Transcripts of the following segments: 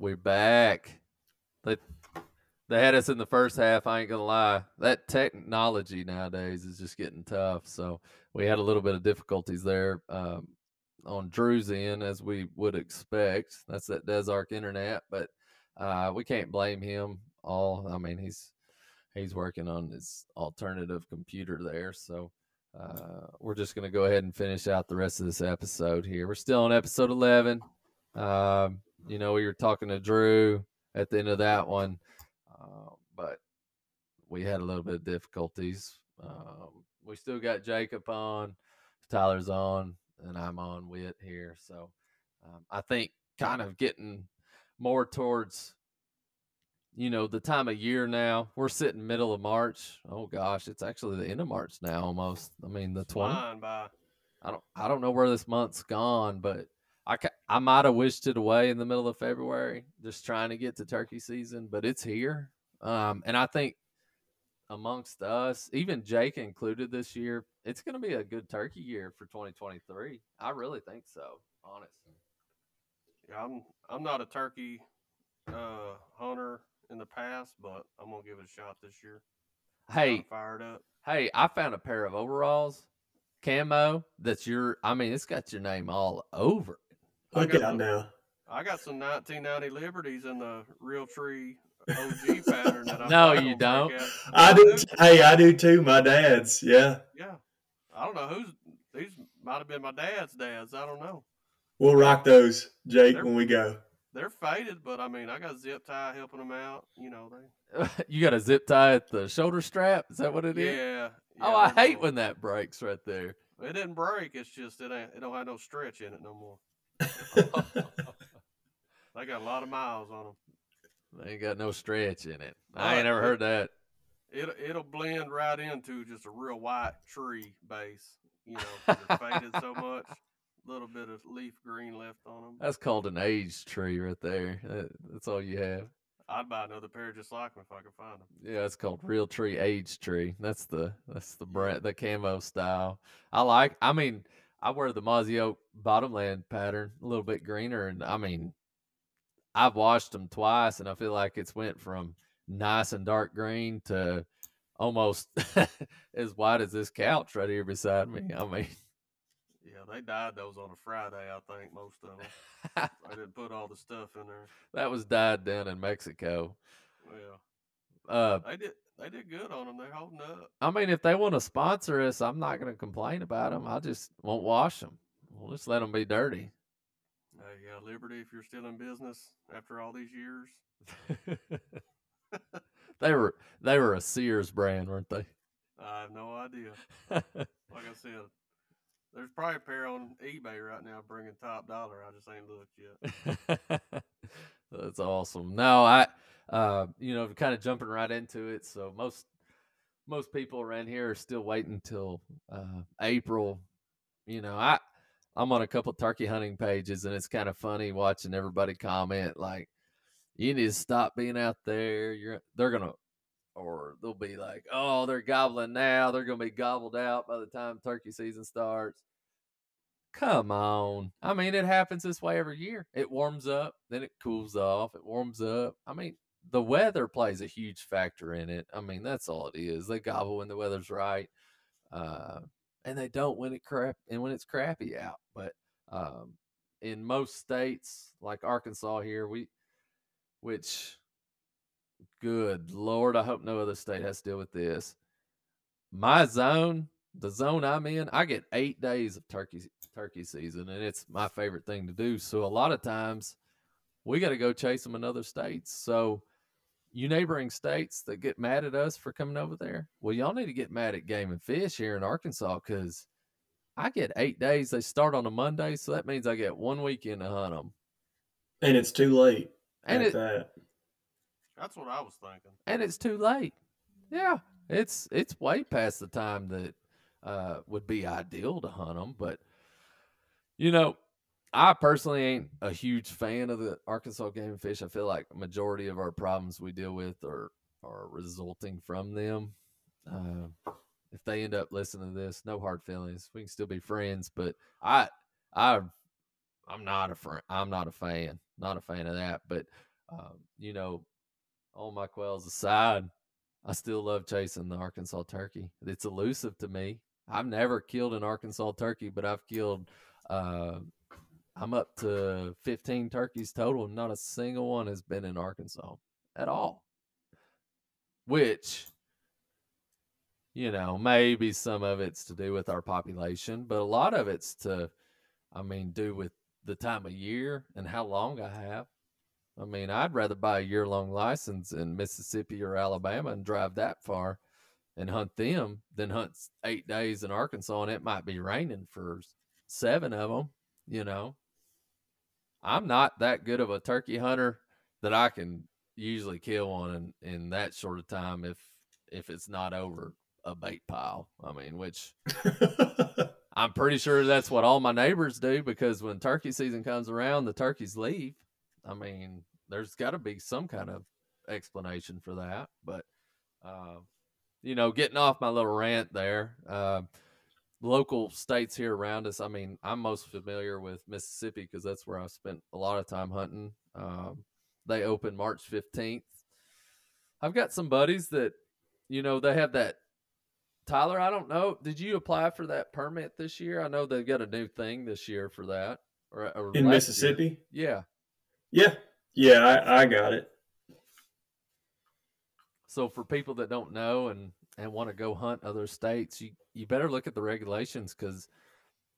We're back. They they had us in the first half. I ain't gonna lie. That technology nowadays is just getting tough. So we had a little bit of difficulties there um, on Drew's end, as we would expect. That's that Desark internet, but uh, we can't blame him. All I mean, he's he's working on his alternative computer there. So uh, we're just gonna go ahead and finish out the rest of this episode here. We're still on episode eleven. Um, you know, we were talking to Drew at the end of that one, uh, but we had a little bit of difficulties. Um, we still got Jacob on, Tyler's on, and I'm on with here. So um, I think kind of getting more towards, you know, the time of year now. We're sitting middle of March. Oh gosh, it's actually the end of March now almost. I mean, the 20. I don't I don't know where this month's gone, but I I might have wished it away in the middle of February, just trying to get to turkey season, but it's here. Um, and I think amongst us, even Jake included this year, it's going to be a good turkey year for 2023. I really think so, honestly. Yeah, I'm I'm not a turkey uh, hunter in the past, but I'm gonna give it a shot this year. Hey, fired up. Hey, I found a pair of overalls, camo. That's your. I mean, it's got your name all over Look out now. I got some 1990 Liberties in the Realtree OG pattern. That I no, you don't. I do. Hey, I do too. My dad's. Yeah. Yeah. I don't know who's these. Might have been my dad's dads. I don't know. We'll rock those, Jake, they're, when we go. They're faded, but I mean, I got zip tie helping them out. You know, they. you got a zip tie at the shoulder strap. Is that what it is? Yeah. yeah oh, I hate when that breaks right there. It didn't break. It's just it ain't. It don't have no stretch in it no more. They got a lot of miles on them. They ain't got no stretch in it. I ain't never heard that. It it'll blend right into just a real white tree base. You know, they're faded so much. A little bit of leaf green left on them. That's called an aged tree right there. That's all you have. I'd buy another pair just like them if I could find them. Yeah, it's called Realtree aged tree. That's the that's the brand the camo style. I like. I mean, I wear the Mossy Oak bottomland pattern, a little bit greener, and I mean, I've washed them twice, and I feel like it's went from nice and dark green to almost as white as this couch right here beside me. I mean, yeah, they dyed those on a Friday, I think most of them. I didn't put all the stuff in there. That was dyed down in Mexico. Yeah, uh, they did. They did good on them. They're holding up. I mean, if they want to sponsor us, I'm not going to complain about them. I just won't wash them. We'll just let them be dirty. Uh, yeah, Liberty, if you're still in business after all these years. they were they were a Sears brand, weren't they? I have no idea. like I said, there's probably a pair on eBay right now bringing top dollar. I just ain't looked yet. That's awesome. No, I uh, you know, kind of jumping right into it. So most most people around here are still waiting until uh, April. You know, I I'm on a couple turkey hunting pages, and it's kind of funny watching everybody comment like, "You need to stop being out there. You're they're gonna." Or they'll be like, oh, they're gobbling now. They're going to be gobbled out by the time turkey season starts. Come on. I mean, it happens this way every year. It warms up, then it cools off. It warms up. I mean, the weather plays a huge factor in it. I mean, that's all it is. They gobble when the weather's right, uh, and they don't when it crap and when it's crappy out. But um, in most states, like Arkansas here, we, which, good lord, I hope no other state has to deal with this. My zone, the zone I'm in, I get eight days of turkey turkey season, and it's my favorite thing to do. So a lot of times we got to go chase them in other states. So you neighboring states that get mad at us for coming over there, well, y'all need to get mad at Game and Fish here in Arkansas because I get eight days. They start on a Monday, so that means I get one weekend to hunt them. And it's too late. And it, that. That's what I was thinking. And it's too late. Yeah, it's it's way past the time that uh, would be ideal to hunt them. But you know, I personally ain't a huge fan of the Arkansas game fish. I feel like majority of our problems we deal with are are resulting from them. Uh, if they end up listening to this, no hard feelings. We can still be friends, but I I I'm not a friend. I'm not a fan. Not a fan of that. But um, you know, all my quails aside, I still love chasing the Arkansas turkey. It's elusive to me. I've never killed an Arkansas turkey, but I've killed. Uh, I'm up to 15 turkeys total. And not a single one has been in Arkansas at all. Which, you know, maybe some of it's to do with our population, but a lot of it's to, I mean, do with the time of year and how long I have. I mean, I'd rather buy a year long license in Mississippi or Alabama and drive that far and hunt them than hunt eight days in Arkansas and it might be raining for seven of them, you know. I'm not that good of a turkey hunter that I can usually kill one in, in that sort of time if if it's not over a bait pile. I mean, which I'm pretty sure that's what all my neighbors do because when turkey season comes around, the turkeys leave. I mean, there's got to be some kind of explanation for that. But, uh, you know, getting off my little rant there, uh, local states here around us. I mean, I'm most familiar with Mississippi because that's where I've spent a lot of time hunting. Um, they open March 15th. I've got some buddies that, you know, they have that. Tyler, I don't know. Did you apply for that permit this year? I know they've got a new thing this year for that. Or, or in Mississippi? Year. Yeah. Yeah. Yeah, I, I got it. So for people that don't know and and want to go hunt other states, you you better look at the regulations because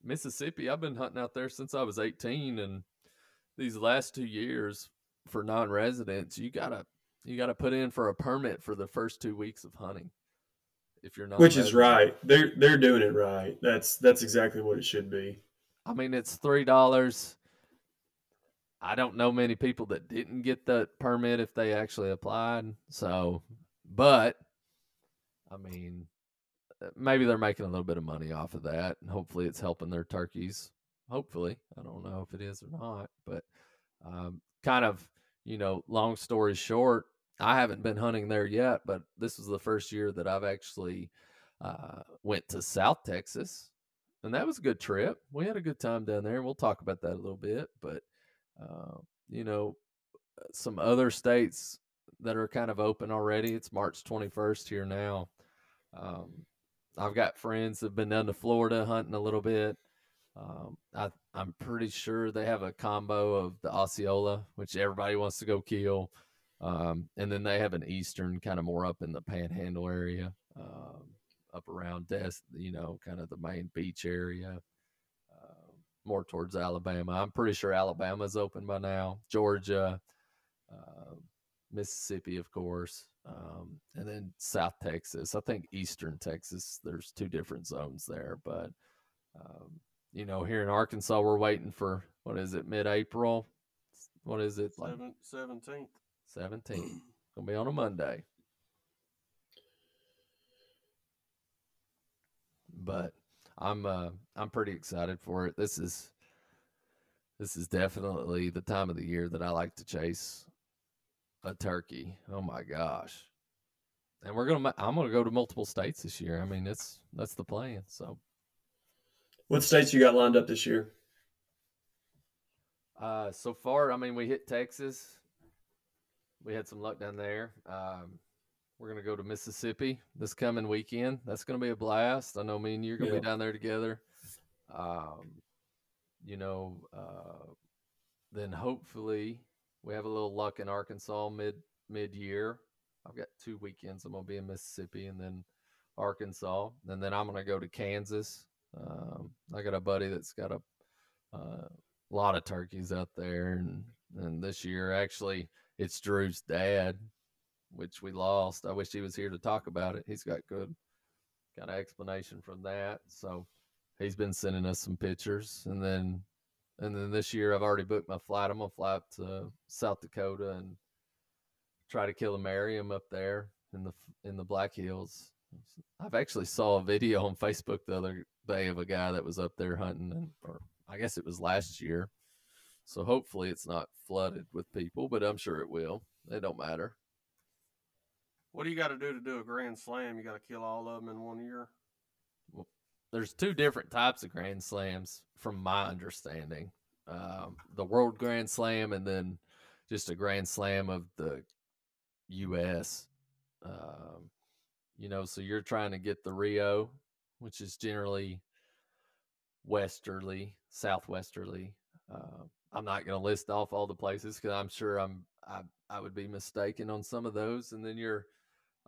Mississippi, I've been hunting out there since I was 18, and these last two years for non-residents, you gotta you gotta put in for a permit for the first two weeks of hunting. If you're not, which is right, they're they're doing it right. That's that's exactly what it should be. I mean, it's three dollars. I don't know many people that didn't get the permit if they actually applied. So, but I mean, uh, maybe they're making a little bit of money off of that, and hopefully it's helping their turkeys. Hopefully, I don't know if it is or not, but um, kind of, you know, long story short, I haven't been hunting there yet, but this was the first year that I've actually uh, went to South Texas, and that was a good trip. We had a good time down there. and We'll talk about that a little bit, but uh, you know, uh, some other states that are kind of open already. It's March 21st here now. Um, I've got friends that have been down to Florida hunting a little bit. Um, I, I'm pretty sure they have a combo of the Osceola, which everybody wants to go kill. Um, and then they have an Eastern kind of more up in the panhandle area, um, up around Des, you know, kind of the main beach area, uh, more towards Alabama. I'm pretty sure Alabama's open by now. Georgia, uh, Mississippi, of course, um, and then South Texas. I think Eastern Texas. There's two different zones there, but um, you know, here in Arkansas, we're waiting for what is it, mid-April? What is it like? Seventeenth. Seventeenth. Gonna be on a Monday. But I'm uh, I'm pretty excited for it. This is this is definitely the time of the year that I like to chase a turkey. Oh my gosh. And we're gonna I'm gonna go to multiple states this year. I mean, it's that's the plan. So, what states you got lined up this year? Uh, so far, I mean, we hit Texas. We had some luck down there. Um, we're gonna go to Mississippi this coming weekend. That's gonna be a blast. I know me and you're gonna yeah. be down there together. Um, you know, uh, then hopefully we have a little luck in Arkansas mid mid year. I've got two weekends. I'm gonna be in Mississippi and then Arkansas, and then I'm gonna go to Kansas. Um, I got a buddy that's got a uh, lot of turkeys out there, and and this year actually it's Drew's dad, which we lost. I wish he was here to talk about it. He's got good kind of explanation from that. So he's been sending us some pictures, and then and then this year, I've already booked my flight. I'm gonna fly up to South Dakota and try to kill a Merriam up there in the in the Black Hills. I've actually saw a video on Facebook the other day of a guy that was up there hunting, and or I guess it was last year. So hopefully it's not flooded with people, but I'm sure it will. It don't matter. What do you got to do to do a grand slam? You got to kill all of them in one year there's two different types of grand slams from my understanding um, the world grand slam and then just a grand slam of the U.S. Um, you know, so you're trying to get the Rio, which is generally westerly, southwesterly. Uh, I'm not going to list off all the places because I'm sure I'm I, I would be mistaken on some of those. And then you're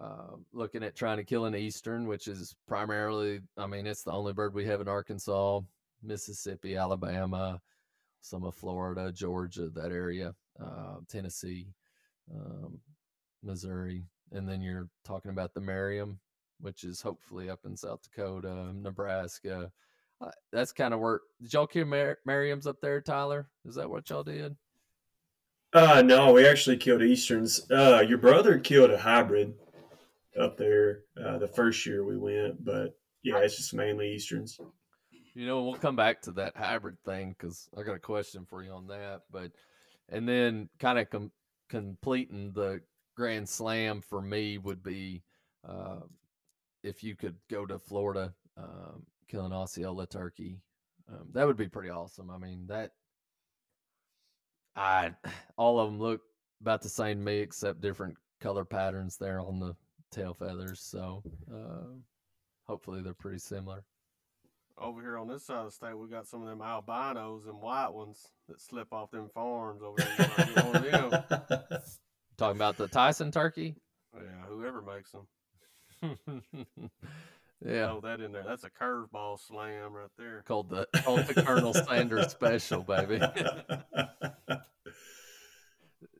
uh, looking at trying to kill an eastern, which is primarily, I mean, it's the only bird we have in Arkansas, Mississippi, Alabama, some of Florida, Georgia, that area, uh, Tennessee, um, Missouri, and then you're talking about the Merriam, which is hopefully up in South Dakota, Nebraska. Uh, that's kind of where did y'all kill Mer- Merriam's up there, Tyler? Is that what y'all did? Uh no, we actually killed Easterns. Uh, your brother killed a hybrid up there uh, the first year we went, but yeah, it's just mainly Easterns. You know, we'll come back to that hybrid thing because I got a question for you on that. But and then kind of com- completing the grand slam for me would be uh, if you could go to Florida, um, kill an Osceola turkey. Um, that would be pretty awesome. I mean that I all of them look about the same to me except different color patterns there on the tail feathers. So uh, hopefully they're pretty similar. Over here on this side of the state, we got some of them albinos and white ones that slip off them farms over there. You might get one of them. Talking about the Tyson turkey. Yeah, whoever makes them. yeah, Throw that in there. That's a curveball slam right there. called the called the Colonel Sanders special, baby.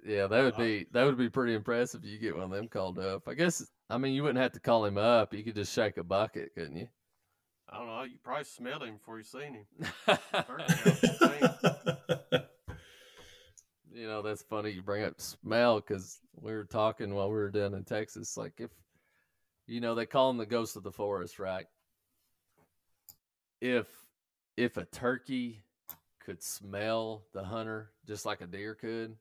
Yeah, that would be that would be pretty impressive. if You get one of them called up. I guess. I mean, you wouldn't have to call him up. You could just shake a bucket, couldn't you? I don't know. You probably smelled him before you seen him. You know, that's funny. You bring up smell because we were talking while we were down in Texas. Like if, you know, they call him the ghost of the forest, right? If if a turkey could smell the hunter just like a deer could,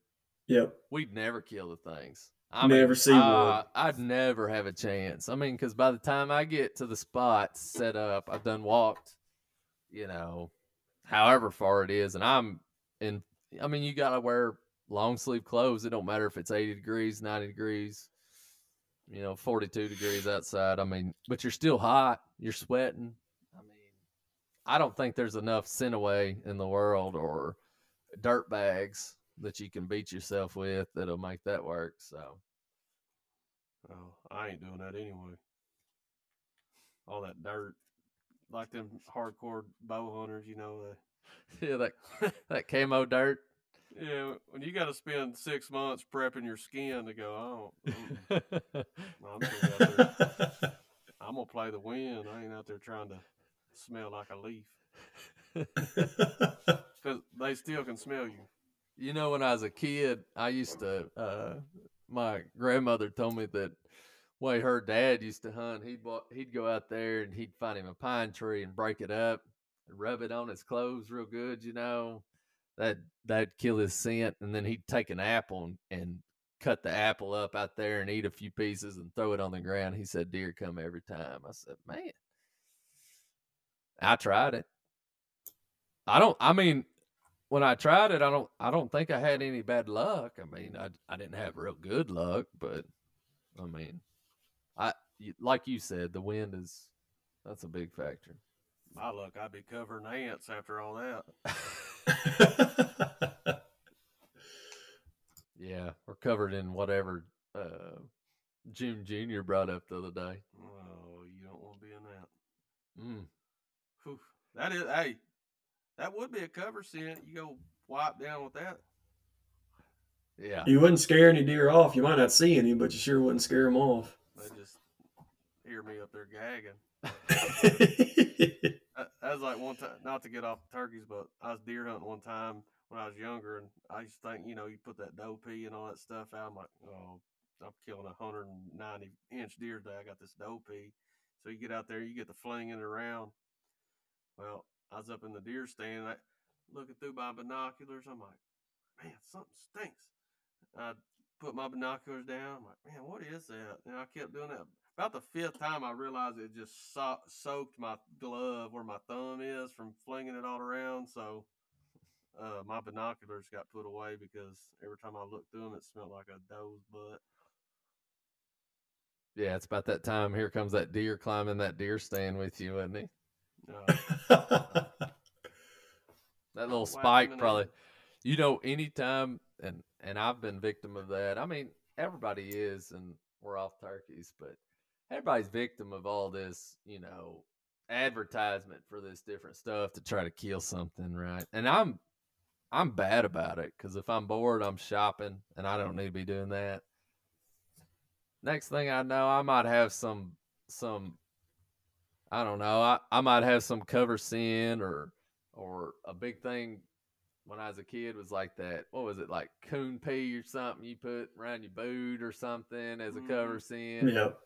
yep. we'd never kill the things. I Never see uh, one. I'd never have a chance. I mean, because by the time I get to the spot set up, I've done walked, you know, however far it is, and I'm in. I mean, you gotta wear long sleeve clothes. It don't matter if it's eighty degrees, ninety degrees, you know, forty two degrees outside. I mean, but you're still hot. You're sweating. I mean, I don't think there's enough away in the world or dirt bags that you can beat yourself with that'll make that work. So Oh, I ain't doing that anyway. All that dirt, like them hardcore bow hunters, you know. yeah, that that camo dirt. Yeah, when you got to spend six months prepping your skin to go, oh, mm, I'm. I'm gonna play the wind. I ain't out there trying to smell like a leaf because they still can smell you. You know, when I was a kid, I used to. Uh, my grandmother told me that way her dad used to hunt. He'd he'd go out there and he'd find him a pine tree and break it up and rub it on his clothes real good. You know, that that'd kill his scent. And then he'd take an apple and, and cut the apple up out there and eat a few pieces and throw it on the ground. He said deer come every time. I said, man, I tried it. I don't. I mean, when I tried it, I don't. I don't think I had any bad luck. I mean, I I didn't have real good luck, but I mean, I like you said, the wind is that's a big factor. My luck, I'd be covering ants after all that. Yeah, or covered in whatever uh, June Junior brought up the other day. Oh, you don't want to be in that. Mm. Whew. That is, hey, that would be a cover scent. You go wipe down with that. Yeah, you wouldn't scare any deer off. You might not see any, but you sure wouldn't scare them off. They just hear me up there gagging. That, that was like one time, not to get off the turkeys, but I was deer hunting one time when I was younger, and I used to think, you know, you put that doe pee and all that stuff out. I'm like, oh, I'm killing a 190 inch deer today. I got this doe pee. So you get out there, you get the flinging it around. Well, I was up in the deer stand, I, looking through my binoculars. I'm like, man, something stinks. I put my binoculars down. I'm like, man, what is that? And I kept doing that. About the fifth time, I realized it just so- soaked my glove where my thumb is from flinging it all around. So uh, my binoculars got put away because every time I looked through them, it smelled like a doe's butt. Yeah, it's about that time. Here comes that deer climbing that deer stand with you, isn't he? That little spike probably. You know, anytime, and and I've been victim of that. I mean, everybody is, and we're off turkeys, but everybody's victim of all this. You know, advertisement for this different stuff to try to kill something, right? And I'm I'm bad about it because if I'm bored, I'm shopping, and I don't need to be doing that. Next thing I know, I might have some some I don't know. I, I might have some cover sin or or a big thing when I was a kid was like that. What was it like coon pee or something you put around your boot or something as a cover sin? yep.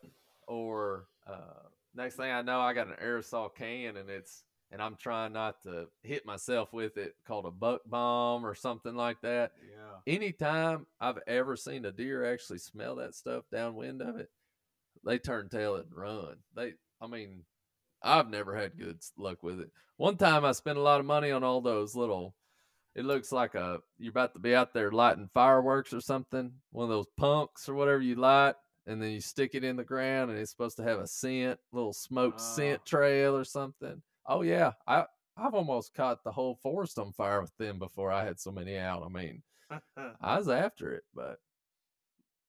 Or uh, next thing I know, I got an aerosol can and it's and I'm trying not to hit myself with it called a buck bomb or something like that. yeah. Anytime I've ever seen a deer actually smell that stuff downwind of it, they turn tail and run. They, I mean, I've never had good luck with it. One time I spent a lot of money on all those little. It looks like a you're about to be out there lighting fireworks or something. One of those punks or whatever you light, and then you stick it in the ground, and it's supposed to have a scent, little smoke Oh. scent trail or something. Oh yeah, I I've almost caught the whole forest on fire with them before I had so many out. I mean, I was after it, but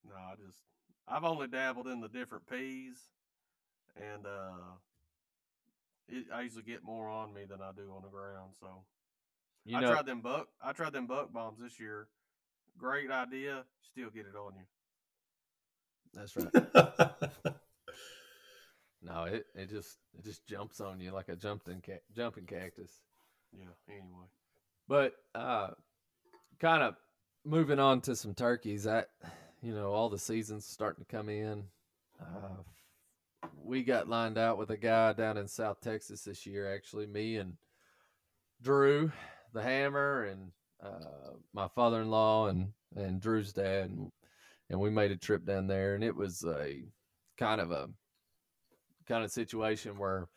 no, I just I've only dabbled in the different peas, and uh, it, I usually get more on me than I do on the ground. So you I tried them buck. I tried them buck bombs this year. Great idea. Still get it on you. that's right. No, it, it just it just jumps on you like a jumping ca- jumping cactus. Yeah. Anyway. But uh, kind of moving on to some turkeys. I, you know, all the seasons starting to come in. Uh, we got lined out with a guy down in South Texas this year. Actually, me and Drew, the Hammer, and uh, my father-in-law and and Drew's dad, and, and we made a trip down there, and it was a kind of a kind of situation where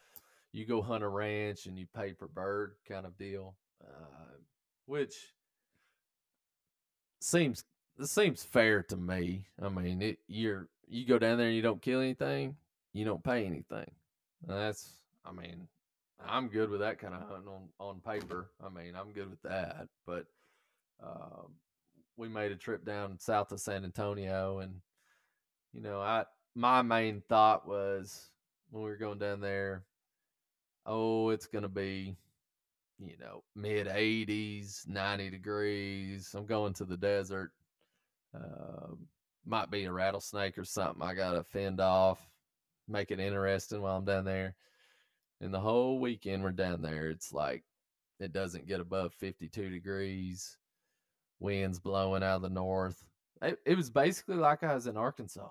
you go hunt a ranch and you pay per bird kind of deal, uh, which seems this seems fair to me. I mean, it you're you go down there and you don't kill anything, you don't pay anything. That's I mean, I'm good with that kind of hunting on on paper. I mean, I'm good with that. But um, we made a trip down south of San Antonio, and you know, I my main thought was when we were going down there, oh, it's gonna be you know, mid 80s, 90 degrees. I'm going to the desert. Um, might be a rattlesnake or something. I got to fend off, make it interesting while I'm down there. And the whole weekend we're down there, it's like it doesn't get above 52 degrees, winds blowing out of the north. It, it was basically like I was in Arkansas.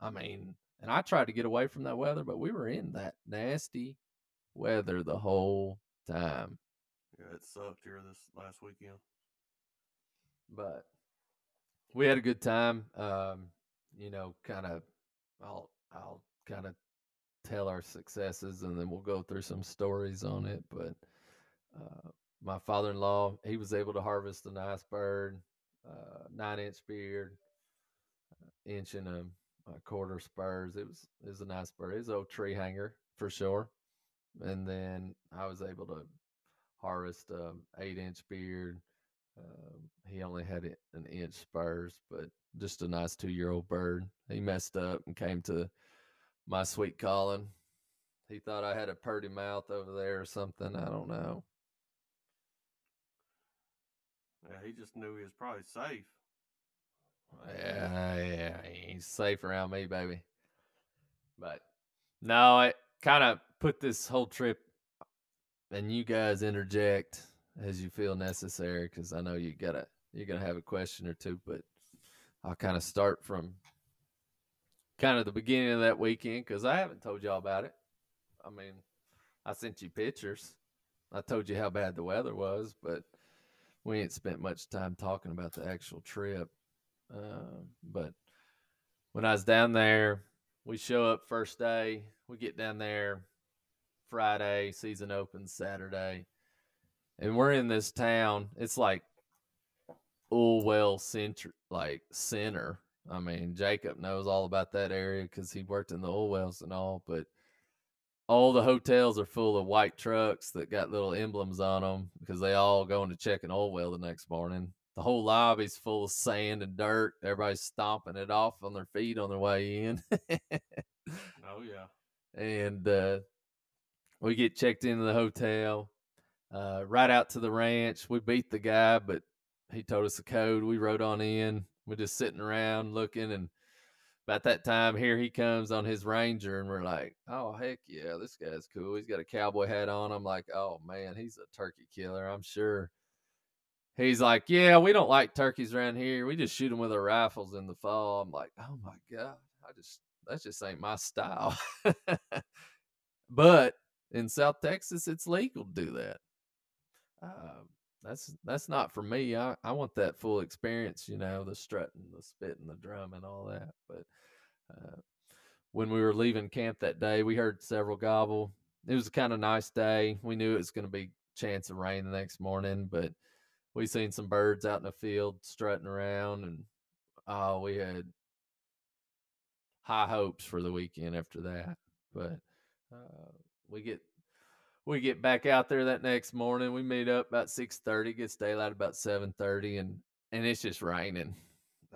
I mean, and I tried to get away from that weather, but we were in that nasty weather the whole time. Yeah, it sucked here this last weekend. but we had a good time. Um, you know, kind of, I'll I'll kind of tell our successes, and then we'll go through some stories on it. But uh, my father-in-law, he was able to harvest a nice bird, uh, nine-inch beard, uh, inch and a, a quarter spurs. It was it was a nice bird. It was an old tree hanger for sure. And then I was able to harvest um, eight-inch beard. Um, he only had an inch spurs, but just a nice two year old bird. He messed up and came to my sweet calling. He thought I had a purty mouth over there or something. I don't know. Yeah, he just knew he was probably safe. Yeah, yeah, he's safe around me, baby. But no, I kind of put this whole trip, and you guys interject as you feel necessary because I know you gotta you're gonna have a question or two, but I'll kind of start from kind of the beginning of that weekend because I haven't told y'all about it. I mean, I sent you pictures. I told you how bad the weather was, but we ain't spent much time talking about the actual trip. Uh, but when I was down there, we show up first day. We get down there Friday, season opens Saturday. and we're in this town. It's like oil well center, like center. I mean, Jacob knows all about that area because he worked in the oil wells and all. But all the hotels are full of white trucks that got little emblems on them because they all going to check an well the next morning. The whole lobby's full of sand and dirt. Everybody's stomping it off on their feet on their way in. Oh yeah. and uh, we get checked into the hotel, uh, right out to the ranch. We beat the guy, but he told us the code. We rode on in. We're just sitting around looking, and about that time, here he comes on his Ranger, and we're like, "Oh heck yeah, this guy's cool. He's got a cowboy hat on." I'm like, "Oh man, he's a turkey killer. I'm sure." He's like, "Yeah, we don't like turkeys around here. We just shoot them with our rifles in the fall." I'm like, "Oh my god, I just that just ain't my style." but in South Texas, it's legal to do that. Uh, that's that's not for me. I, I want that full experience, you know, the strutting, the spitting, the drum, and all that. But uh, when we were leaving camp that day, we heard several gobble. It was a kind of nice day. We knew it was going to be chance of rain the next morning, but we seen some birds out in the field strutting around, and oh, we had high hopes for the weekend after that. But uh, we get we get back out there that next morning. We meet up about six thirty. Gets daylight about seven thirty, and and it's just raining.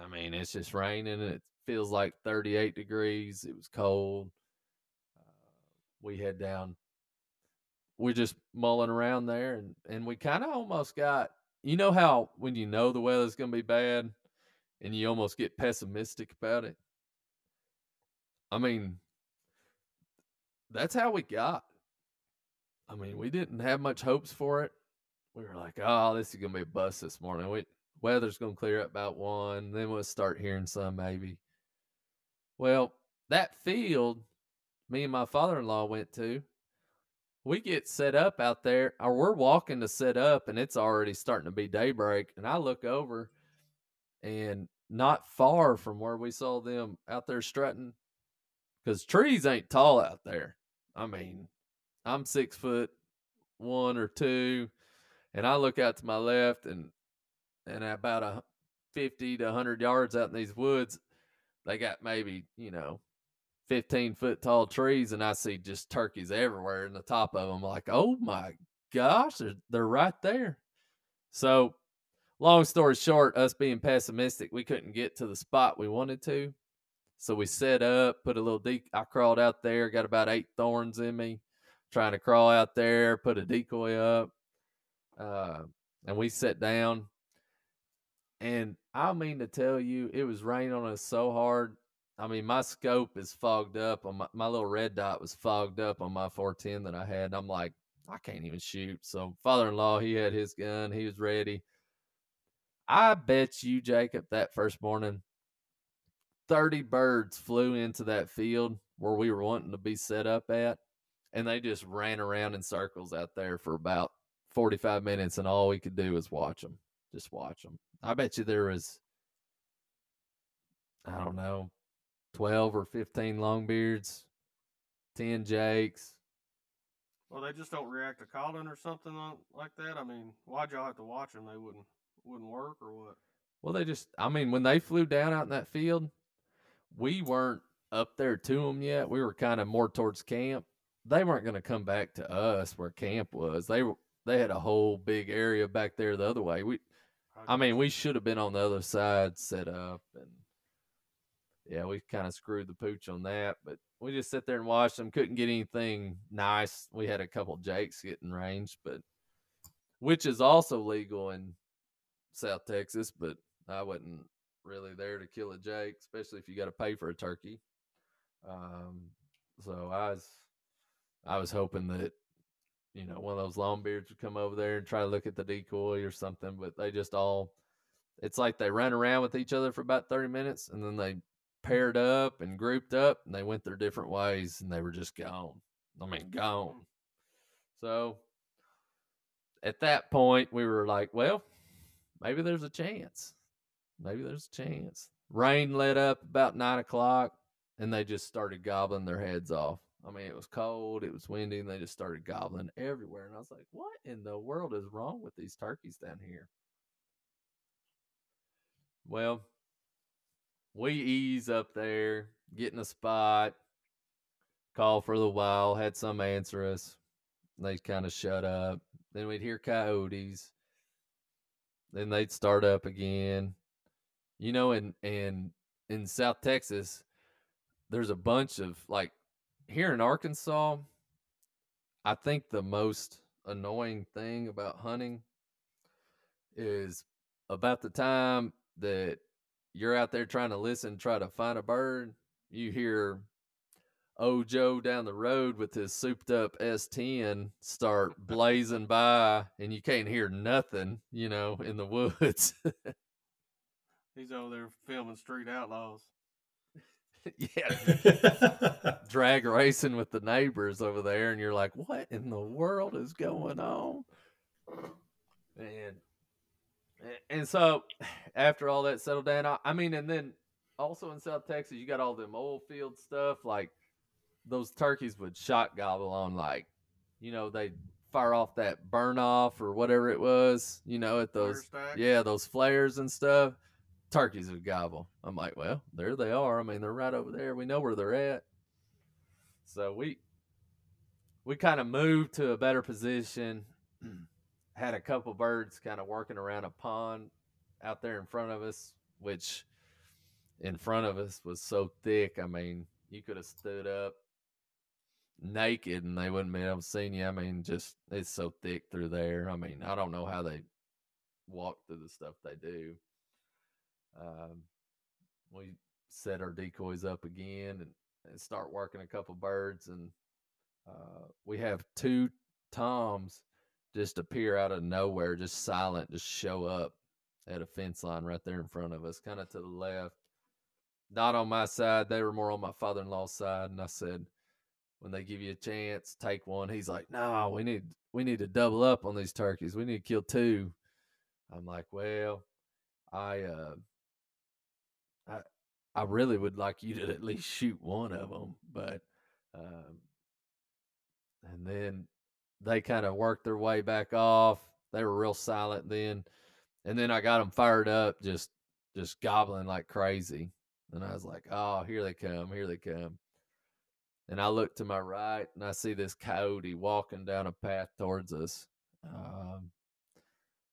I mean, it's just raining, and it feels like thirty eight degrees. It was cold. Uh, we head down. We're just mulling around there, and and we kind of almost got. You know how when you know the weather's gonna be bad, and you almost get pessimistic about it. I mean, that's how we got. I mean, we didn't have much hopes for it. We were like, oh, this is gonna be a bust this morning. We weather's gonna clear up about one, then we'll start hearing some maybe. Well, that field me and my father in law went to, we get set up out there, or we're walking to set up, and it's already starting to be daybreak. And I look over, and not far from where we saw them out there strutting, because trees ain't tall out there. I mean, I'm six foot one or two, and I look out to my left, and and about a fifty to hundred yards out in these woods, they got maybe you know fifteen foot tall trees, and I see just turkeys everywhere in the top of them. Like, oh my gosh, they're they're right there. So, long story short, us being pessimistic, we couldn't get to the spot we wanted to. So we set up, put a little deep. I crawled out there, got about eight thorns in me trying to crawl out there, put a decoy up, uh, and we sat down. And I mean to tell you, it was raining on us so hard. I mean, my scope is fogged up on my, my little red dot was fogged up on my 410 that I had. I'm like, I can't even shoot. So father in law, he had his gun, he was ready. I bet you, Jacob, that first morning, 30 birds flew into that field where we were wanting to be set up at and they just ran around in circles out there for about 45 minutes and all we could do was watch them just watch them i bet you there was i don't know 12 or 15 longbeards 10 jakes Well, they just don't react to calling or something like that. I mean, why'd y'all have to watch them? They wouldn't wouldn't work or what? well they just i mean when they flew down out in that field we weren't up there to them yet we were kind of more towards camp they weren't going to come back to us where camp was they they had a whole big area back there the other way we I mean, we should have been on the other side set up, and yeah, we kind of screwed the pooch on that. But we just sit there and watched them. Couldn't get anything nice. We had a couple jakes getting range, but which is also legal in South Texas. But I wasn't really there to kill a jake, especially if you got to pay for a turkey. Um, so I was, I was hoping that you know, one of those long beards would come over there and try to look at the decoy or something, but they just all it's like they ran around with each other for about 30 minutes and then they paired up and grouped up and they went their different ways and they were just gone. I mean, gone. Mm. So at that point, we were like, well, maybe there's a chance. Maybe there's a chance. Rain let up about nine o'clock and they just started gobbling their heads off. I mean, it was cold, it was windy, and they just started gobbling everywhere. And I was like, what in the world is wrong with these turkeys down here? Well, we ease up there, get in a spot, call for a little while, had some answer us. They kind of shut up. Then we'd hear coyotes. Then they'd start up again. You know, in in in South Texas, there's a bunch of like here in Arkansas, I think the most annoying thing about hunting is about the time that you're out there trying to listen, try to find a bird, you hear old Joe down the road with his souped up S10 start blazing by, and you can't hear nothing, you know, in the woods. He's over there filming Street Outlaws. yeah, drag racing with the neighbors over there, and you're like, what in the world is going on? And and so after all that settled down, I, I mean, and then also in South Texas, you got all them oil field stuff. Like those turkeys would shot gobble on, like you know, they fire off that burn off or whatever it was, you know, at those yeah those flares and stuff turkeys would gobble. I'm like, well, there they are. I mean, they're right over there. We know where they're at. So we we kind of moved to a better position. Had a couple birds kind of working around a pond out there in front of us, which in front of us was so thick. I mean, you could have stood up naked and they wouldn't be able to see you. I mean, just it's so thick through there. I mean, I don't know how they walk through the stuff they do. Um, we set our decoys up again and, and start working a couple birds, and uh, we have two toms just appear out of nowhere, just silent, just show up at a fence line right there in front of us, kind of to the left. Not on my side; they were more on my father-in-law's side. And I said, when they give you a chance, take one. He's like, no, we need we need to double up on these turkeys. We need to kill two. I'm like, well, I uh, I really would like you to at least shoot one of them, but um, and then they kind of worked their way back off. They were real silent then, and then I got them fired up, just just gobbling like crazy. And I was like, "Oh, here they come! Here they come!" And I look to my right, and I see this coyote walking down a path towards us. Um,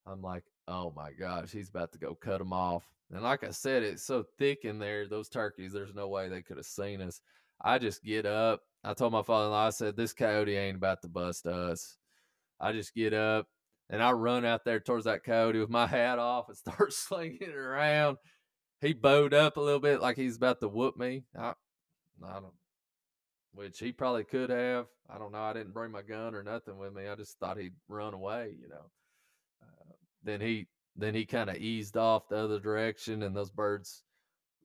I'm like, "Oh my gosh, he's about to go cut them off!" And like I said, it's so thick in there, those turkeys, there's no way they could have seen us. I just get up. I told my father in law, I said, this coyote ain't about to bust us. I just get up and I run out there towards that coyote with my hat off and start slinging it around. He bowed up a little bit like he's about to whoop me. I, I don't, which he probably could have. I don't know. I didn't bring my gun or nothing with me. I just thought he'd run away, you know. Then he then he kind of eased off the other direction, and those birds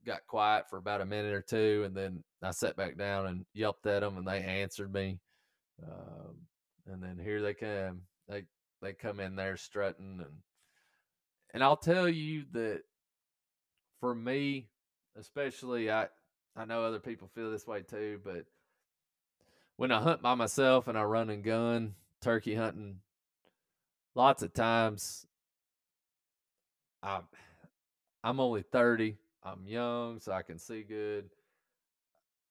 got quiet for about a minute or two, and then I sat back down and yelped at them, and they answered me. Um, and then here they come. They they come in there strutting, and and I'll tell you that for me, especially, I I know other people feel this way too, but when I hunt by myself and I run and gun turkey hunting, lots of times I'm I'm only 30. I'm young, so I can see good.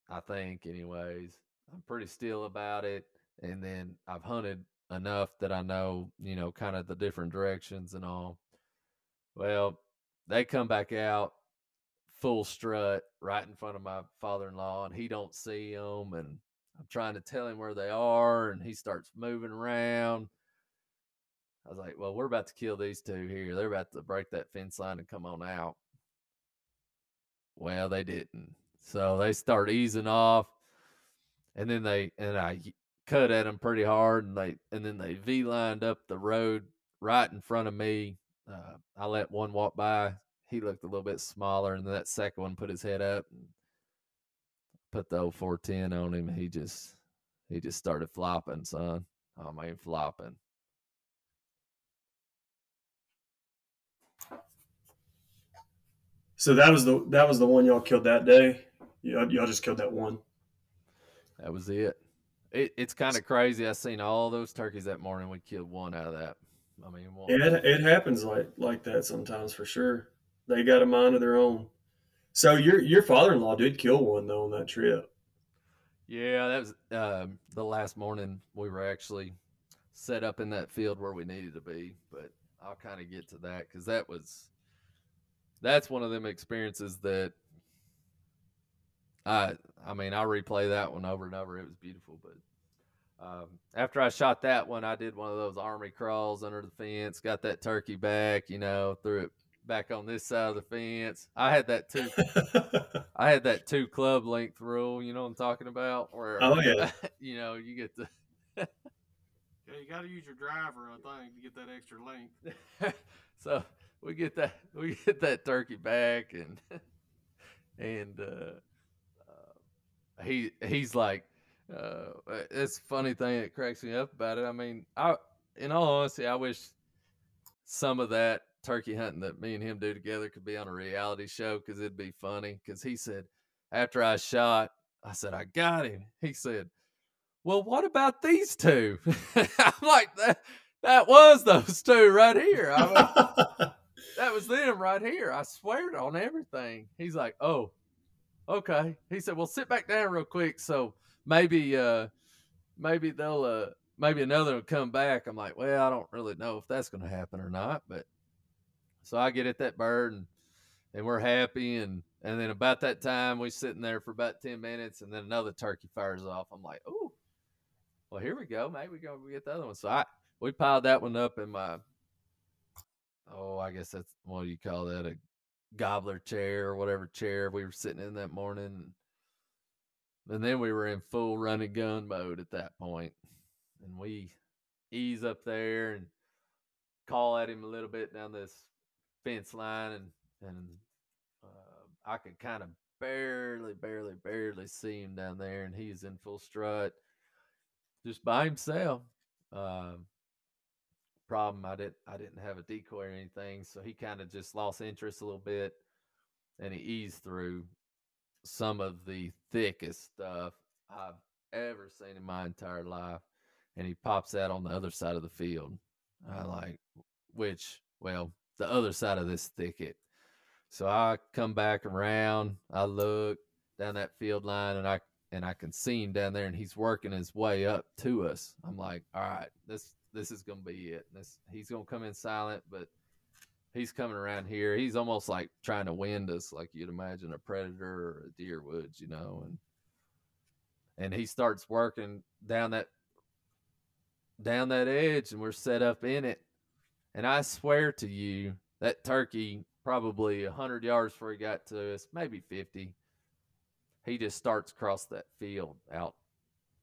I think, anyways. I'm pretty still about it. And then I've hunted enough that I know, you know, kind of the different directions and all. Well, they come back out full strut right in front of my father-in-law and he don't see them and I'm trying to tell him where they are and he starts moving around I was like, well, we're about to kill these two here. They're about to break that fence line and come on out. Well, they didn't. So they start easing off, and then they and I cut at them pretty hard, and they and then they v lined up the road right in front of me. Uh, I let one walk by. He looked a little bit smaller, and then that second one put his head up and put the old 410 on him. He just he just started flopping, son. I mean, flopping. So that was the that was the one y'all killed that day. Y'all, y'all just killed that one. That was it. It, it's kind of crazy. I seen all those turkeys that morning. We killed one out of that. I mean, one. It it happens like like that sometimes for sure. They got a mind of their own. So your your father in law did kill one though on that trip. Yeah, that was um, the last morning we were actually set up in that field where we needed to be. But I'll kind of get to that because that was that's one of them experiences that I I mean I replay that one over and over. It was beautiful, but um, after I shot that one, I did one of those army crawls under the fence, got that turkey back, you know, threw it back on this side of the fence. I had that two I had that two club length rule, you know what I'm talking about? Where Oh, yeah. you know, you get the Yeah, you got to use your driver, I think, to get that extra length. so we get that we get that turkey back and and uh, uh he he's like uh it's a funny thing that cracks me up about it. I mean i in all honesty i wish some of that turkey hunting that me and him do together could be on a reality show because it'd be funny. Because he said after i shot i said i got him. He said well what about these two? I'm like that that was those two right here. I that was them right here. I swear on everything. He's like, oh, okay. He said, well, sit back down real quick. So maybe, uh, maybe they'll, uh, maybe another will come back. I'm like, well, I don't really know if that's going to happen or not. But so I get at that bird and, and we're happy. And, and then about that time, we sitting there for about 10 minutes and then another turkey fires off. I'm like, oh, well, here we go. Maybe we're going to get the other one. So I, we piled that one up in my oh, I guess that's what do you call that? A gobbler chair or whatever chair we were sitting in that morning. And then we were in full running gun mode at that point. And we ease up there and call at him a little bit down this fence line and and uh, I could kind of barely, barely, barely see him down there, and he's in full strut, just by himself. Um, problem I didn't I didn't have a decoy or anything, so he kind of just lost interest a little bit, and he eased through some of the thickest stuff I've ever seen in my entire life, and he pops out on the other side of the field. I like, which well, the other side of this thicket. So I come back around, I look down that field line, and I and I can see him down there, and he's working his way up to us. I'm like, all right, this this is gonna be it. This he's gonna come in silent, but he's coming around here. He's almost like trying to wind us, like you'd imagine a predator or a deer would, you know. And and he starts working down that down that edge, and we're set up in it. And I swear to you, that turkey probably hundred yards before he got to us, maybe fifty. He just starts across that field out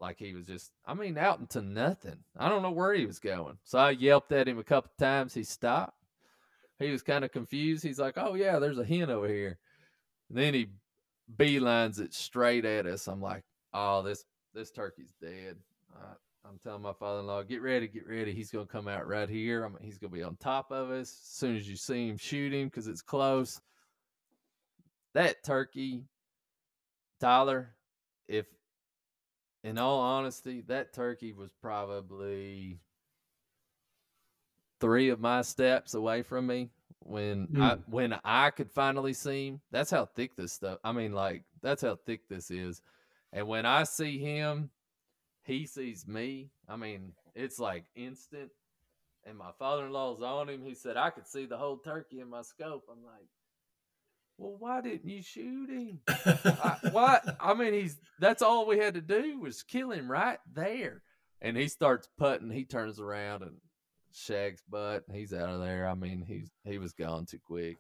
like he was just I mean out into nothing. I don't know where he was going. So I yelped at him a couple times. He stopped. He was kind of confused. He's like, "Oh yeah, there's a hen over here." And then he beelines it straight at us. I'm like, "Oh, this this turkey's dead." I'm telling my father-in-law, "Get ready, get ready. He's gonna come out right here. I he's gonna be on top of us as soon as you see him. Shoot him because it's close." That turkey, Tyler, if in all honesty, that turkey was probably three of my steps away from me when I Mm. when I could finally see him. That's how thick this stuff. I mean, like that's how thick this is. And when I see him, he sees me. I mean, it's like instant. And my father-in-law's on him. He said I could see the whole turkey in my scope. I'm like, well, why didn't you shoot him? I, what? I mean, he's that's all we had to do was kill him right there. And he starts putting. He turns around and shags butt. He's out of there. I mean, he's he was gone too quick.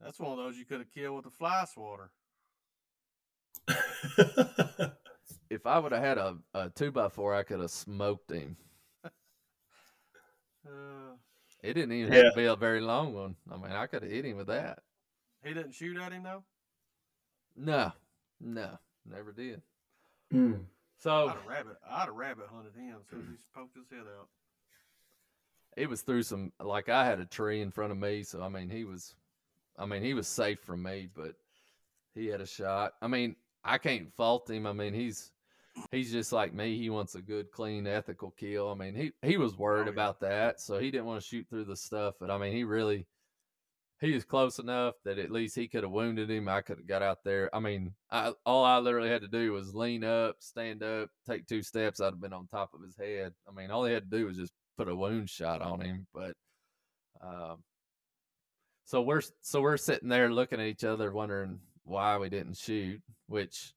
That's one of those you could have killed with a fly swatter. If I would have had a, a two by four, I could have smoked him. Uh, It didn't even Yeah. have to be a very long one. I mean, I could have hit him with that. he didn't shoot at him though. No, no, never did. Mm. I'd So have rabbit. I'd have rabbit hunted him So soon as he poked his head out. it was through some like I had a tree in front of me, so I mean he was I mean he was safe from me, but he had a shot. I mean, I can't fault him. I mean, he's he's just like me. He wants a good, clean, ethical kill. I mean, he he was worried Oh, yeah. about that, so he didn't want to shoot through the stuff. But I mean, he really he was close enough that at least he could have wounded him. I could have got out there. I mean, I, all I literally had to do was lean up, stand up, take two steps. I'd have been on top of his head. I mean, all he had to do was just put a wound shot on him. But um, so we're so we're sitting there looking at each other, wondering why we didn't shoot, which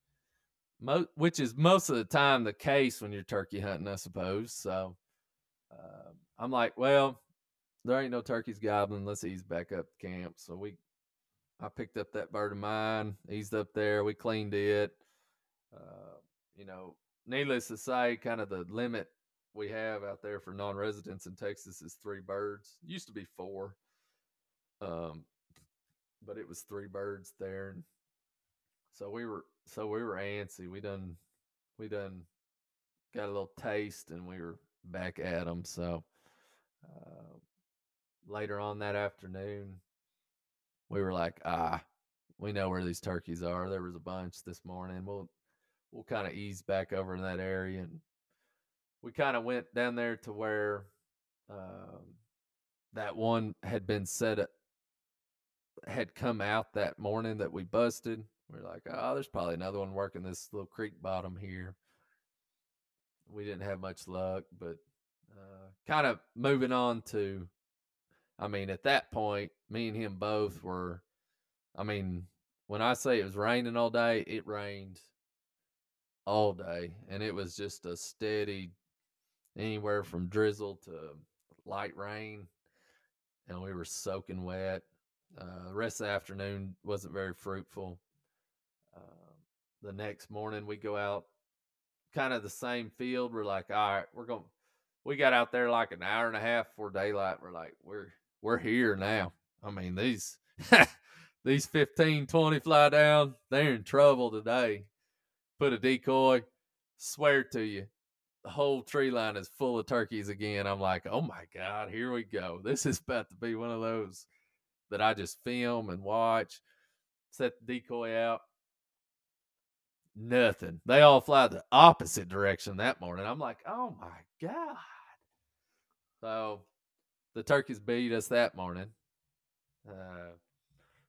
mo- which is most of the time the case when you're turkey hunting, I suppose. So uh, I'm like, well, there ain't no turkeys gobbling. Let's ease back up camp. So we, I picked up that bird of mine, eased up there. We cleaned it. Uh, you know, needless to say, kind of the limit we have out there for non-residents in Texas is three birds. Used to be four, um, but it was three birds there, and so we were so we were antsy. We done we done got a little taste, and we were back at them. So uh, later on that afternoon, we were like, ah, we know where these turkeys are. There was a bunch this morning. We'll we'll kind of ease back over in that area, and we kind of went down there to where um, that one had been set up, had come out that morning that we busted. We're like, oh, there's probably another one working this little creek bottom here. We didn't have much luck, but uh, kind of moving on to, I mean, at that point, me and him both were, I mean, when I say it was raining all day, it rained all day, and it was just a steady, anywhere from drizzle to light rain, and we were soaking wet. Uh, the rest of the afternoon wasn't very fruitful. The next morning, we go out, kind of the same field. We're like, all right, we're going. We got out there like an hour and a half before daylight. We're like, we're we're here now. I mean, these these 15, 20 fly down, they're in trouble today. Put a decoy, swear to you, the whole tree line is full of turkeys again. I'm like, oh my God, here we go. This is about to be one of those that I just film and watch. Set the decoy out. Nothing. They all fly the opposite direction that morning. I'm like, oh my God. So the turkeys beat us that morning. Uh,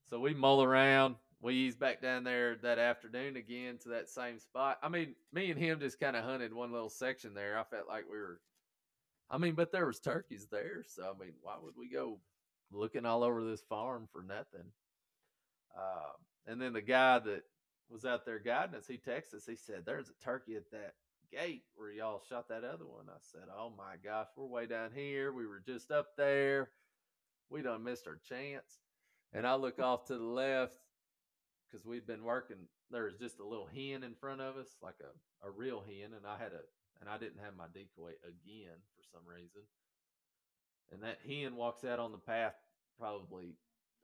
so we mull around. We ease back down there that afternoon again to that same spot. I mean, me and him just kind of hunted one little section there. I felt like we were. I mean, but there was turkeys there, so I mean, why would we go looking all over this farm for nothing? Um, and then the guy that was out there guiding us, he texted us. He said, "There's a turkey at that gate where y'all shot that other one." I said, "Oh my gosh, we're way down here. We were just up there. We done missed our chance." And I look off to the left because we'd been working. There was just a little hen in front of us, like a, a real hen, and I had a and I didn't have my decoy again for some reason. And that hen walks out on the path, probably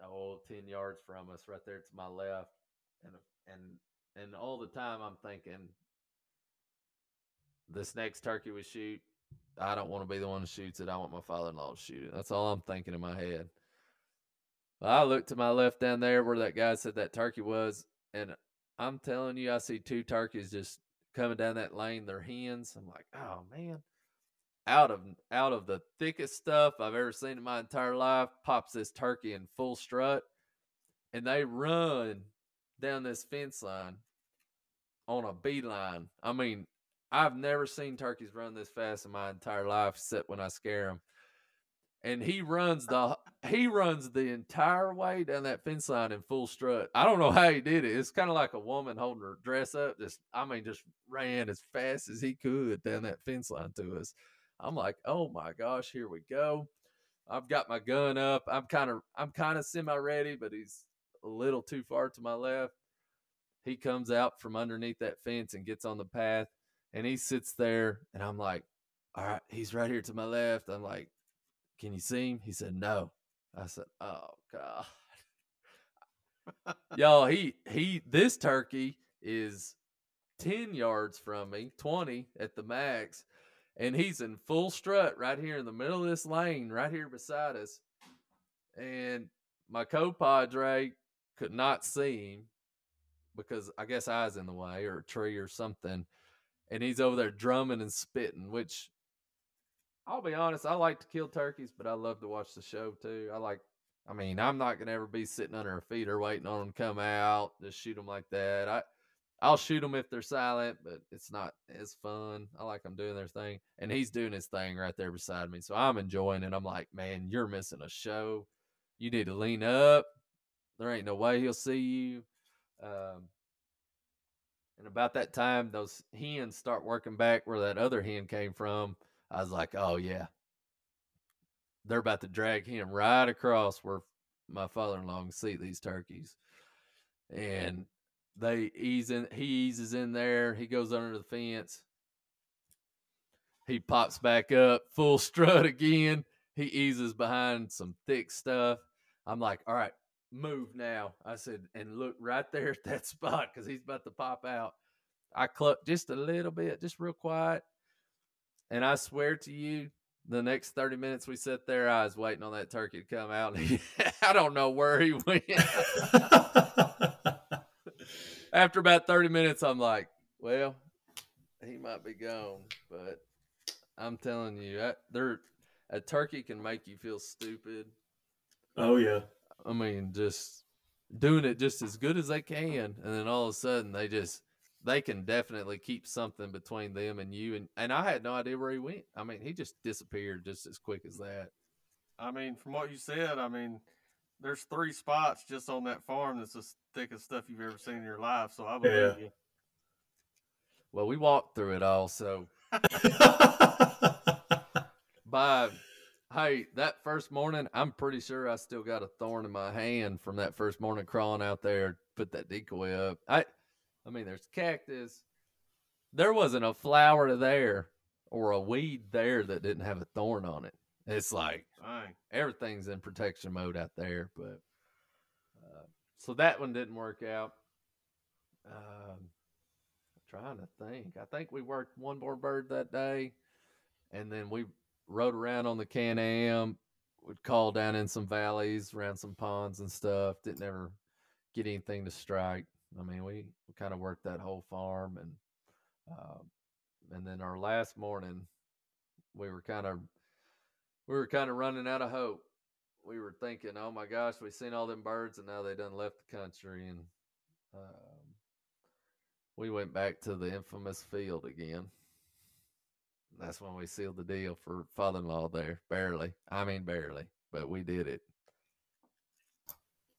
oh 10 yards from us, right there to my left, and uh, and and all the time I'm thinking, this next turkey we shoot, I don't want to be the one who shoots it. I want my father-in-law to shoot it. That's all I'm thinking in my head. Well, I look to my left down there where that guy said that turkey was, and I'm telling you, I see two turkeys just coming down that lane. They're hens. I'm like, oh man. Out of out of the thickest stuff I've ever seen in my entire life, pops this turkey in full strut, and they run down this fence line on a beeline. I mean, I've never seen turkeys run this fast in my entire life, except when I scare them. And he runs the he runs the entire way down that fence line in full strut. I don't know how he did it. It's kind of like a woman holding her dress up. Just I mean, just ran as fast as he could down that fence line to us. I'm like, oh my gosh, here we go. I've got my gun up. I'm kind of I'm kind of semi ready, but he's a little too far to my left. He comes out from underneath that fence and gets on the path and he sits there and I'm like, all right, he's right here to my left. I'm like, can you see him? He said, no. I said, oh God. Y'all, he he this turkey is 10 yards from me, 20 at the max, and he's in full strut right here in the middle of this lane, right here beside us. And my compadre could not see him because I guess was in the way or a tree or something. and he's over there drumming and spitting. Which I'll be honest, I like to kill turkeys, but I love to watch the show too. I like. I mean, I'm not gonna ever be sitting under a feeder waiting on them to come out. Just shoot them like that. I I'll shoot them if they're silent, but it's not as fun. I like them doing their thing, and he's doing his thing right there beside me, so I'm enjoying it. I'm like, man, you're missing a show. You need to lean up. There ain't no way he'll see you. Um, and about that time, those hens start working back where that other hen came from. I was like, oh yeah, they're about to drag him right across where my father-in-law can see these turkeys, and they ease in. He eases in there. He goes under the fence. He pops back up, full strut again. He eases behind some thick stuff. I'm like, all right, move now. I said, and look right there at that spot because he's about to pop out. I clucked just a little bit, just real quiet. And I swear to you, the next 30 minutes we sat there, I was waiting on that turkey to come out. He, I don't know where he went. After about 30 minutes, I'm like, well, he might be gone. But I'm telling you, I, they're, a turkey can make you feel stupid. oh yeah. I mean, just doing it just as good as they can, and then all of a sudden they just they can definitely keep something between them and you. And and I had no idea where he went. I mean, he just disappeared just as quick as that. I mean, from what you said, I mean, there's three spots just on that farm that's the thickest stuff you've ever seen in your life. So I believe Yeah. you. Well, we walked through it all, so by hey, that first morning, I'm pretty sure I still got a thorn in my hand from that first morning crawling out there, put that decoy up. I I mean there's cactus. There wasn't a flower there or a weed there that didn't have a thorn on it. It's like Dang. everything's in protection mode out there, but uh, so that one didn't work out. Um, trying to think. I think we worked one more bird that day, and then we rode around on the Can Am. Would call down in some valleys, around some ponds and stuff. Didn't ever get anything to strike. I mean, we, we kind of worked that whole farm, and um, and then our last morning, we were kind of we were kind of running out of hope. We were thinking, oh my gosh, we seen all them birds, and now they done left the country, and um, we went back to the infamous field again. That's when we sealed the deal for father-in-law there. Barely, I mean barely, but we did it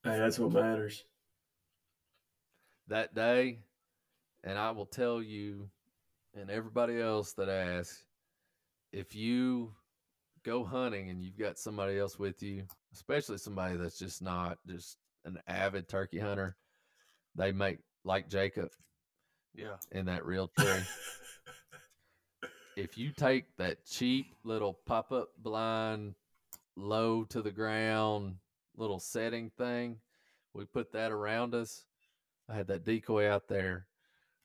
Hey, that's what matters. that day. And I will tell you, and everybody else that asks, if you go hunting and you've got somebody else with you, especially somebody that's just not just an avid turkey hunter, they make like Jacob Yeah. in that real tree. if you take that cheap little pop up blind, low to the ground little setting thing, we put that around us. I had that decoy out there,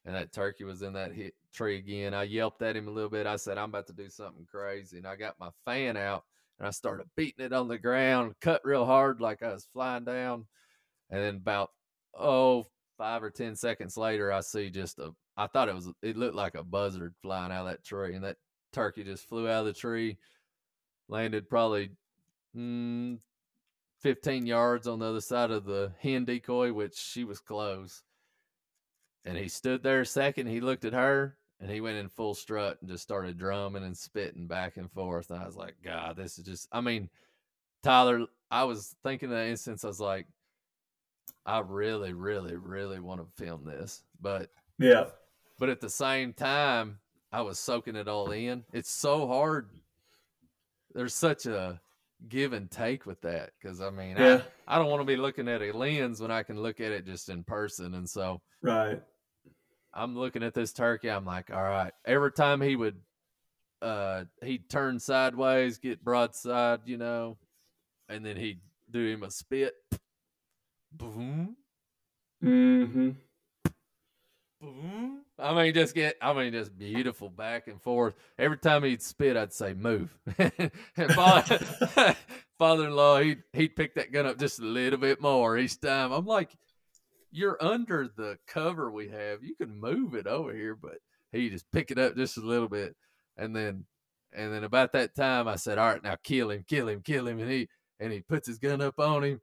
and that turkey was in that hit tree again. I yelped at him a little bit. I said, I'm about to do something crazy. And I got my fan out and I started beating it on the ground, cut real hard like I was flying down. And then about, oh, five or 10 seconds later, I see just a, I thought it was, it looked like a buzzard flying out of that tree. And that turkey just flew out of the tree, landed probably mm, 15 yards on the other side of the hen decoy, which she was close. And he stood there a second. He looked at her and he went in full strut and just started drumming and spitting back and forth. And I was like, God, this is just, I mean, Tyler, I was thinking in that instance, I was like, I really, really, really want to film this. But Yeah. But at the same time, I was soaking it all in. It's so hard. There's such a give and take with that because I mean, Yeah. I, I don't want to be looking at a lens when I can look at it just in person. And so Right. I'm looking at this turkey. I'm like, all right. Every time he would, uh, he'd turn sideways, get broadside, you know, and then he'd do him a spit. Boom. Mm-hmm. boom. I mean, just get, I mean, just beautiful back and forth. Every time he'd spit, I'd say, move. father, father-in-law, he'd, he'd pick that gun up just a little bit more each time. I'm like, you're under the cover we have. You can move it over here, but he just pick it up just a little bit, and then and then about that time I said, "All right, now kill him, kill him, kill him," and he and he puts his gun up on him,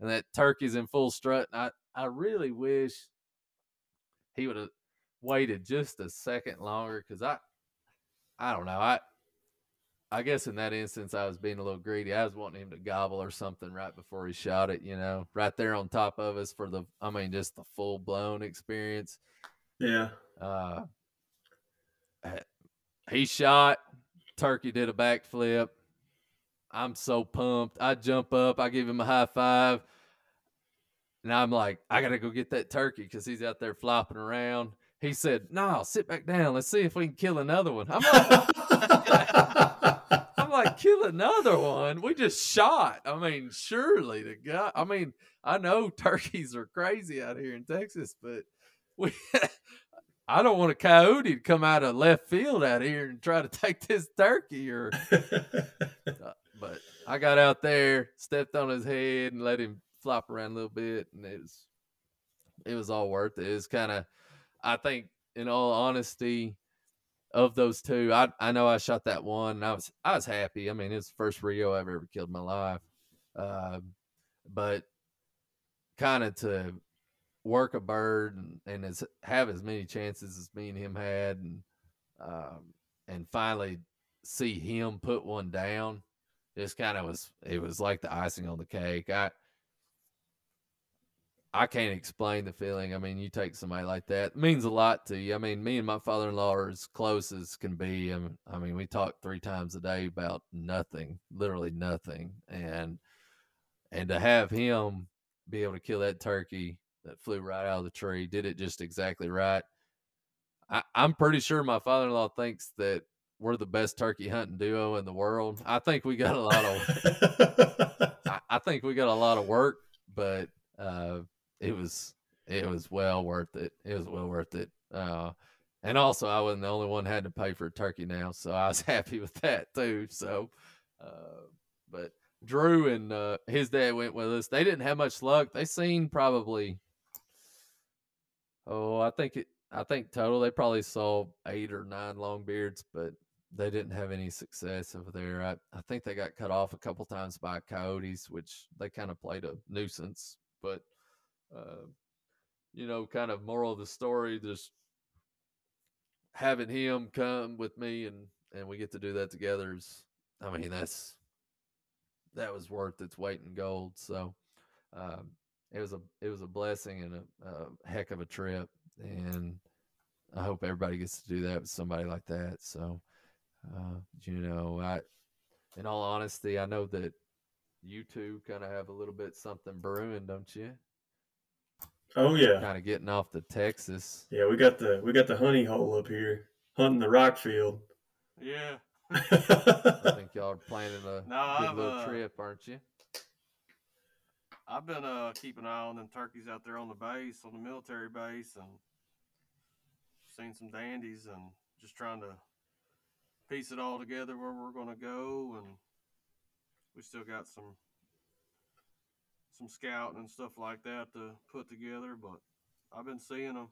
and that turkey's in full strut. And I I really wish he would have waited just a second longer because I I don't know I I guess in that instance, I was being a little greedy. I was wanting him to gobble or something right before he shot it, you know, right there on top of us for the, I mean, just the full blown experience. Yeah. Uh, eh, he shot, Turkey did a backflip. I'm so pumped. I jump up, I give him a high five. And I'm like, I got to go get that turkey because he's out there flopping around. He said, No, sit back down. Let's see if we can kill another one. I'm like, I'm like, kill another one. We just shot. I mean, surely the guy. I mean, I know turkeys are crazy out here in Texas, but we. I don't want a coyote to come out of left field out here and try to take this turkey or. Uh, but I got out there, stepped on his head, and let him flop around a little bit, and it was, it was all worth it. It was kind of, I think, in all honesty, of those two, I I know I shot that one. I was I was happy. I mean, it's the first Rio I've ever killed in my life. Uh, but kind of to work a bird and, and as, have as many chances as me and him had, and um, and finally see him put one down, just kind of was it was like the icing on the cake. I I can't explain the feeling. I mean, you take somebody like that, it means a lot to you. I mean, me and my father in law are as close as can be. I mean, we talk three times a day about nothing, literally nothing. And and to have him be able to kill that turkey that flew right out of the tree, did it just exactly right. I, I'm pretty sure my father in law thinks that we're the best turkey hunting duo in the world. I think we got a lot of I, I think we got a lot of work, but uh it was it was well worth it. It was well worth it. Uh, and also, I wasn't the only one had to pay for a turkey now, so I was happy with that too. So, uh, but Drew and uh, his dad went with us. They didn't have much luck. They seen probably, oh, I think it. I think total they probably saw eight or nine long beards, but they didn't have any success over there. I, I think they got cut off a couple times by coyotes, which they kind of played a nuisance. But uh, you know, kind of moral of the story, just having him come with me and and we get to do that together is, I mean, that's that was worth its weight in gold. So um, it was a it was a blessing and a, a heck of a trip, and I hope everybody gets to do that with somebody like that. So uh, you know, I in all honesty, I know that you two kind of have a little bit something brewing, don't you? Oh yeah. Kind of getting off the Texas. Yeah, we got the we got the honey hole up here hunting the rock field. Yeah. I think y'all are planning a No, good I've, little uh, trip, aren't you? I've been uh keeping an eye on them turkeys out there on the base, on the military base, and seen some dandies, and just trying to piece it all together where we're gonna go, and we still got some some scouting and stuff like that to put together. But I've been seeing them.